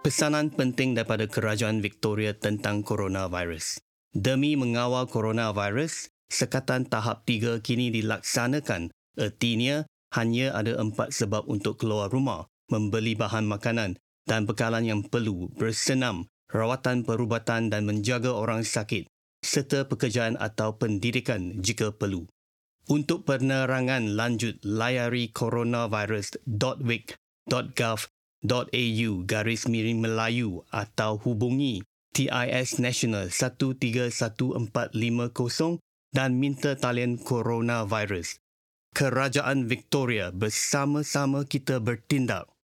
Pesanan penting daripada Kerajaan Victoria tentang coronavirus. Demi mengawal coronavirus, sekatan tahap 3 kini dilaksanakan. Artinya, hanya ada empat sebab untuk keluar rumah, membeli bahan makanan dan bekalan yang perlu, bersenam, rawatan perubatan dan menjaga orang sakit, serta pekerjaan atau pendidikan jika perlu. Untuk penerangan lanjut, layari coronavirus.vic.gov.au au garis miring Melayu atau hubungi TIS National 131450 dan minta talian coronavirus. Kerajaan Victoria bersama-sama kita bertindak